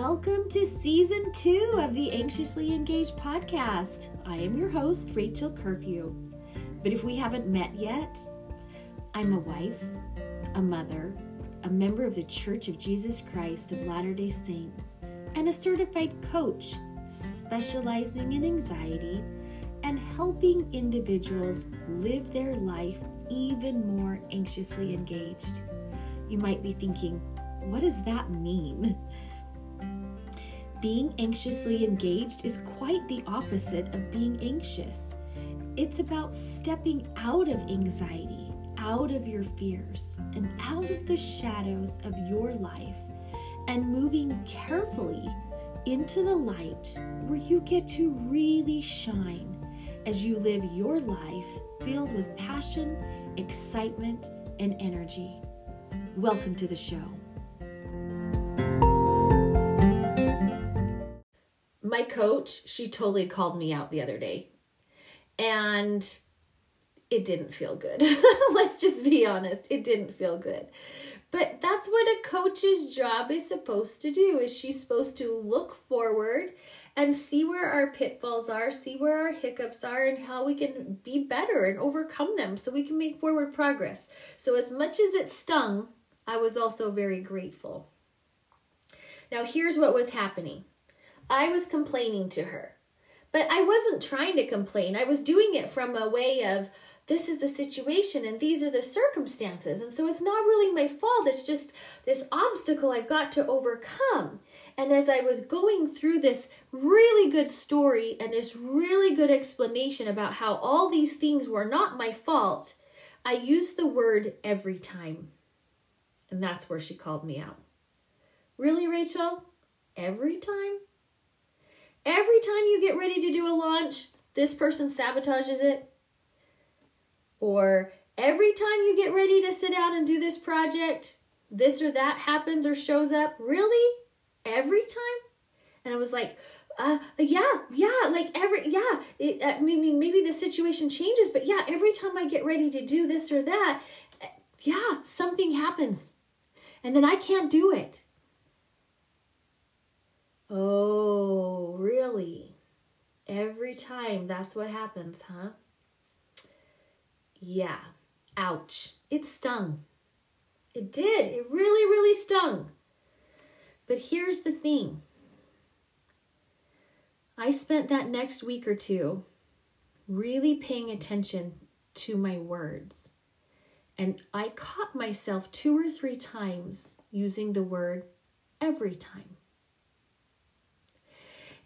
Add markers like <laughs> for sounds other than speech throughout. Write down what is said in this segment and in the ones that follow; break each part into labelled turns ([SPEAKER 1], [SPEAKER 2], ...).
[SPEAKER 1] Welcome to season two of the Anxiously Engaged podcast. I am your host, Rachel Curfew. But if we haven't met yet, I'm a wife, a mother, a member of the Church of Jesus Christ of Latter day Saints, and a certified coach specializing in anxiety and helping individuals live their life even more anxiously engaged. You might be thinking, what does that mean? Being anxiously engaged is quite the opposite of being anxious. It's about stepping out of anxiety, out of your fears, and out of the shadows of your life, and moving carefully into the light where you get to really shine as you live your life filled with passion, excitement, and energy. Welcome to the show. My coach, she totally called me out the other day. And it didn't feel good. <laughs> Let's just be honest. It didn't feel good. But that's what a coach's job is supposed to do. Is she's supposed to look forward and see where our pitfalls are, see where our hiccups are and how we can be better and overcome them so we can make forward progress. So as much as it stung, I was also very grateful. Now here's what was happening. I was complaining to her. But I wasn't trying to complain. I was doing it from a way of, this is the situation and these are the circumstances. And so it's not really my fault. It's just this obstacle I've got to overcome. And as I was going through this really good story and this really good explanation about how all these things were not my fault, I used the word every time. And that's where she called me out. Really, Rachel? Every time? Every time you get ready to do a launch, this person sabotages it. Or every time you get ready to sit down and do this project, this or that happens or shows up. Really? Every time? And I was like, uh, yeah, yeah, like every, yeah, it, I mean, maybe the situation changes, but yeah, every time I get ready to do this or that, yeah, something happens. And then I can't do it. Oh, really? Every time that's what happens, huh? Yeah. Ouch. It stung. It did. It really, really stung. But here's the thing I spent that next week or two really paying attention to my words. And I caught myself two or three times using the word every time.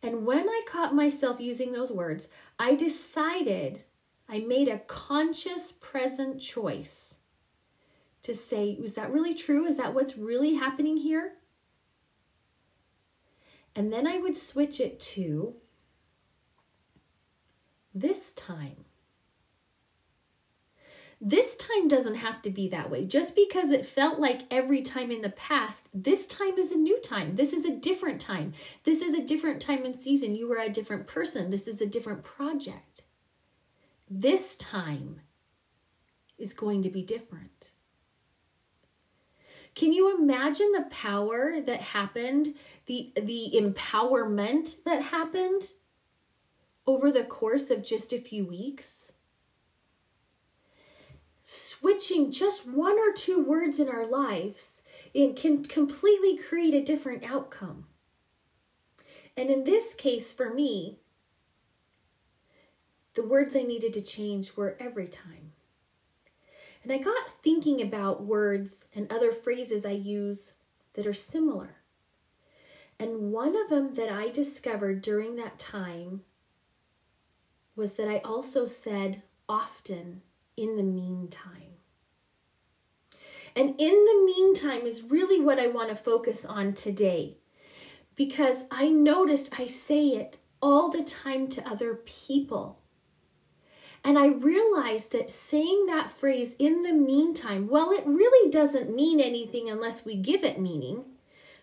[SPEAKER 1] And when I caught myself using those words, I decided, I made a conscious present choice to say, is that really true? Is that what's really happening here? And then I would switch it to this time. This time doesn't have to be that way. Just because it felt like every time in the past, this time is a new time. This is a different time. This is a different time and season. You are a different person. This is a different project. This time is going to be different. Can you imagine the power that happened, the, the empowerment that happened over the course of just a few weeks? Switching just one or two words in our lives it can completely create a different outcome. And in this case, for me, the words I needed to change were every time. And I got thinking about words and other phrases I use that are similar. And one of them that I discovered during that time was that I also said often in the meantime. And in the meantime is really what I want to focus on today because I noticed I say it all the time to other people. And I realized that saying that phrase in the meantime, well, it really doesn't mean anything unless we give it meaning.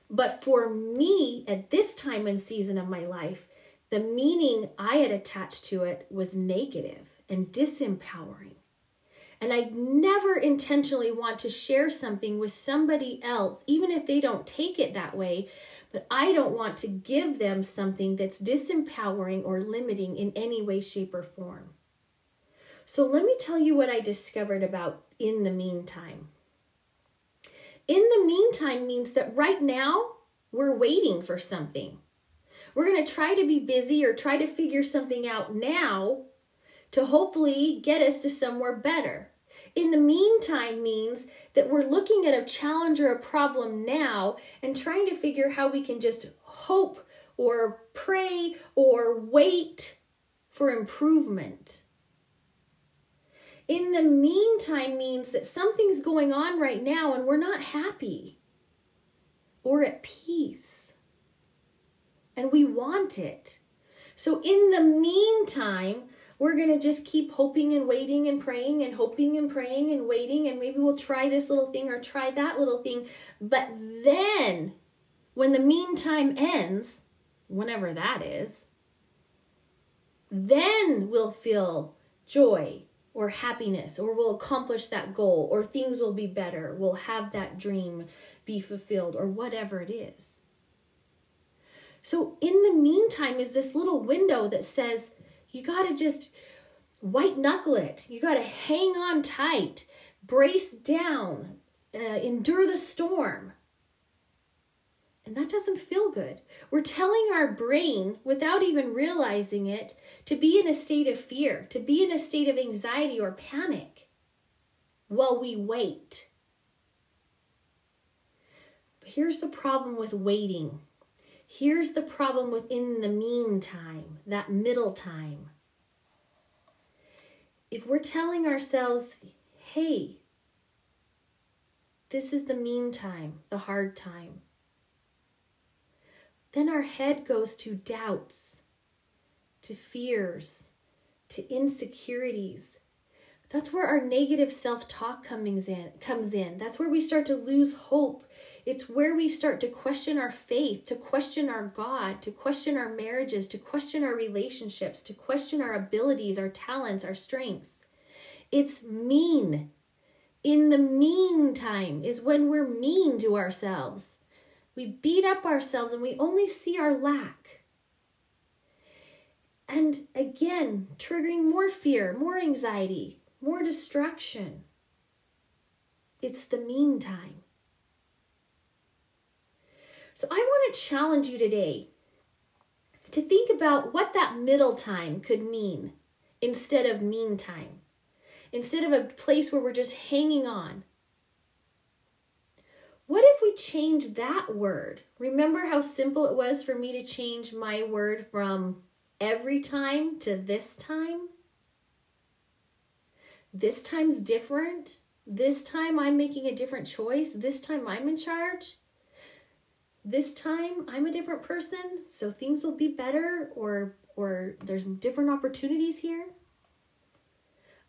[SPEAKER 1] But for me, at this time and season of my life, the meaning I had attached to it was negative and disempowering. And I never intentionally want to share something with somebody else, even if they don't take it that way. But I don't want to give them something that's disempowering or limiting in any way, shape, or form. So let me tell you what I discovered about in the meantime. In the meantime means that right now we're waiting for something. We're going to try to be busy or try to figure something out now to hopefully get us to somewhere better. In the meantime means that we're looking at a challenge or a problem now and trying to figure how we can just hope or pray or wait for improvement. In the meantime means that something's going on right now and we're not happy or at peace. And we want it. So, in the meantime, we're going to just keep hoping and waiting and praying and hoping and praying and waiting and maybe we'll try this little thing or try that little thing. But then when the meantime ends, whenever that is, then we'll feel joy or happiness or we'll accomplish that goal or things will be better. We'll have that dream be fulfilled or whatever it is. So, in the meantime, is this little window that says, you got to just white knuckle it. You got to hang on tight, brace down, uh, endure the storm. And that doesn't feel good. We're telling our brain, without even realizing it, to be in a state of fear, to be in a state of anxiety or panic while we wait. But here's the problem with waiting Here's the problem within the meantime, that middle time. If we're telling ourselves, hey, this is the meantime, the hard time, then our head goes to doubts, to fears, to insecurities. That's where our negative self-talk comes in, comes in. That's where we start to lose hope it's where we start to question our faith, to question our God, to question our marriages, to question our relationships, to question our abilities, our talents, our strengths. It's mean. In the meantime is when we're mean to ourselves. We beat up ourselves and we only see our lack. And again, triggering more fear, more anxiety, more distraction. It's the meantime. So I want to challenge you today to think about what that middle time could mean instead of meantime, instead of a place where we're just hanging on. What if we change that word? Remember how simple it was for me to change my word from every time to this time? This time's different. This time I'm making a different choice. This time I'm in charge this time I'm a different person, so things will be better or or there's different opportunities here.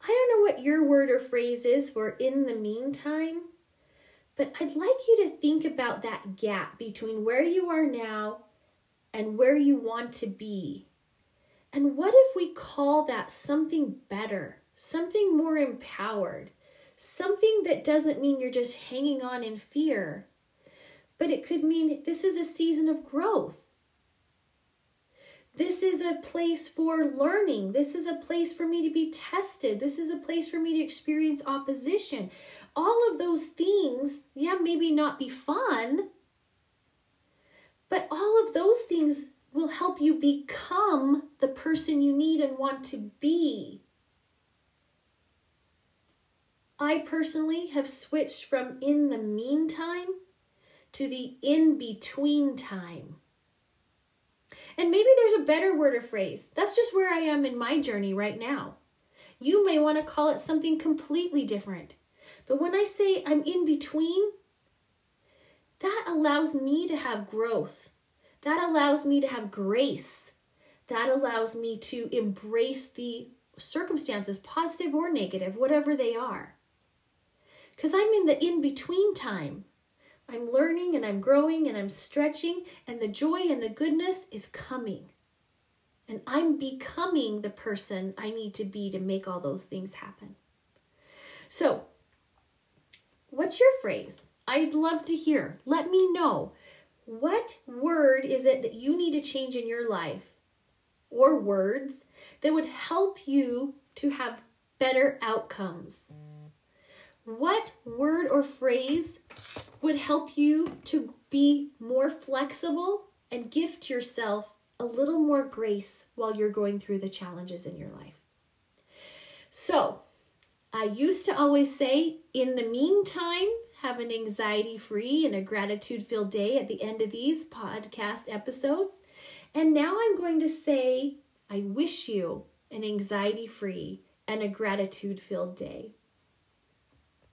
[SPEAKER 1] I don't know what your word or phrase is for in the meantime, but I'd like you to think about that gap between where you are now and where you want to be. And what if we call that something better, something more empowered, something that doesn't mean you're just hanging on in fear, but it could mean this is a season of growth. This is a place for learning. This is a place for me to be tested. This is a place for me to experience opposition. All of those things, yeah, maybe not be fun, but all of those things will help you become the person you need and want to be. I personally have switched from in the meantime to the in between time. And maybe there's a better word or phrase. That's just where I am in my journey right now. You may want to call it something completely different. But when I say I'm in between, that allows me to have growth. That allows me to have grace. That allows me to embrace the circumstances, positive or negative, whatever they are. Because I'm in the in between time. I'm learning and I'm growing and I'm stretching, and the joy and the goodness is coming. And I'm becoming the person I need to be to make all those things happen. So, what's your phrase? I'd love to hear. Let me know. What word is it that you need to change in your life or words that would help you to have better outcomes? What word or phrase would help you to be more flexible and gift yourself a little more grace while you're going through the challenges in your life? So, I used to always say, in the meantime, have an anxiety free and a gratitude filled day at the end of these podcast episodes. And now I'm going to say, I wish you an anxiety free and a gratitude filled day.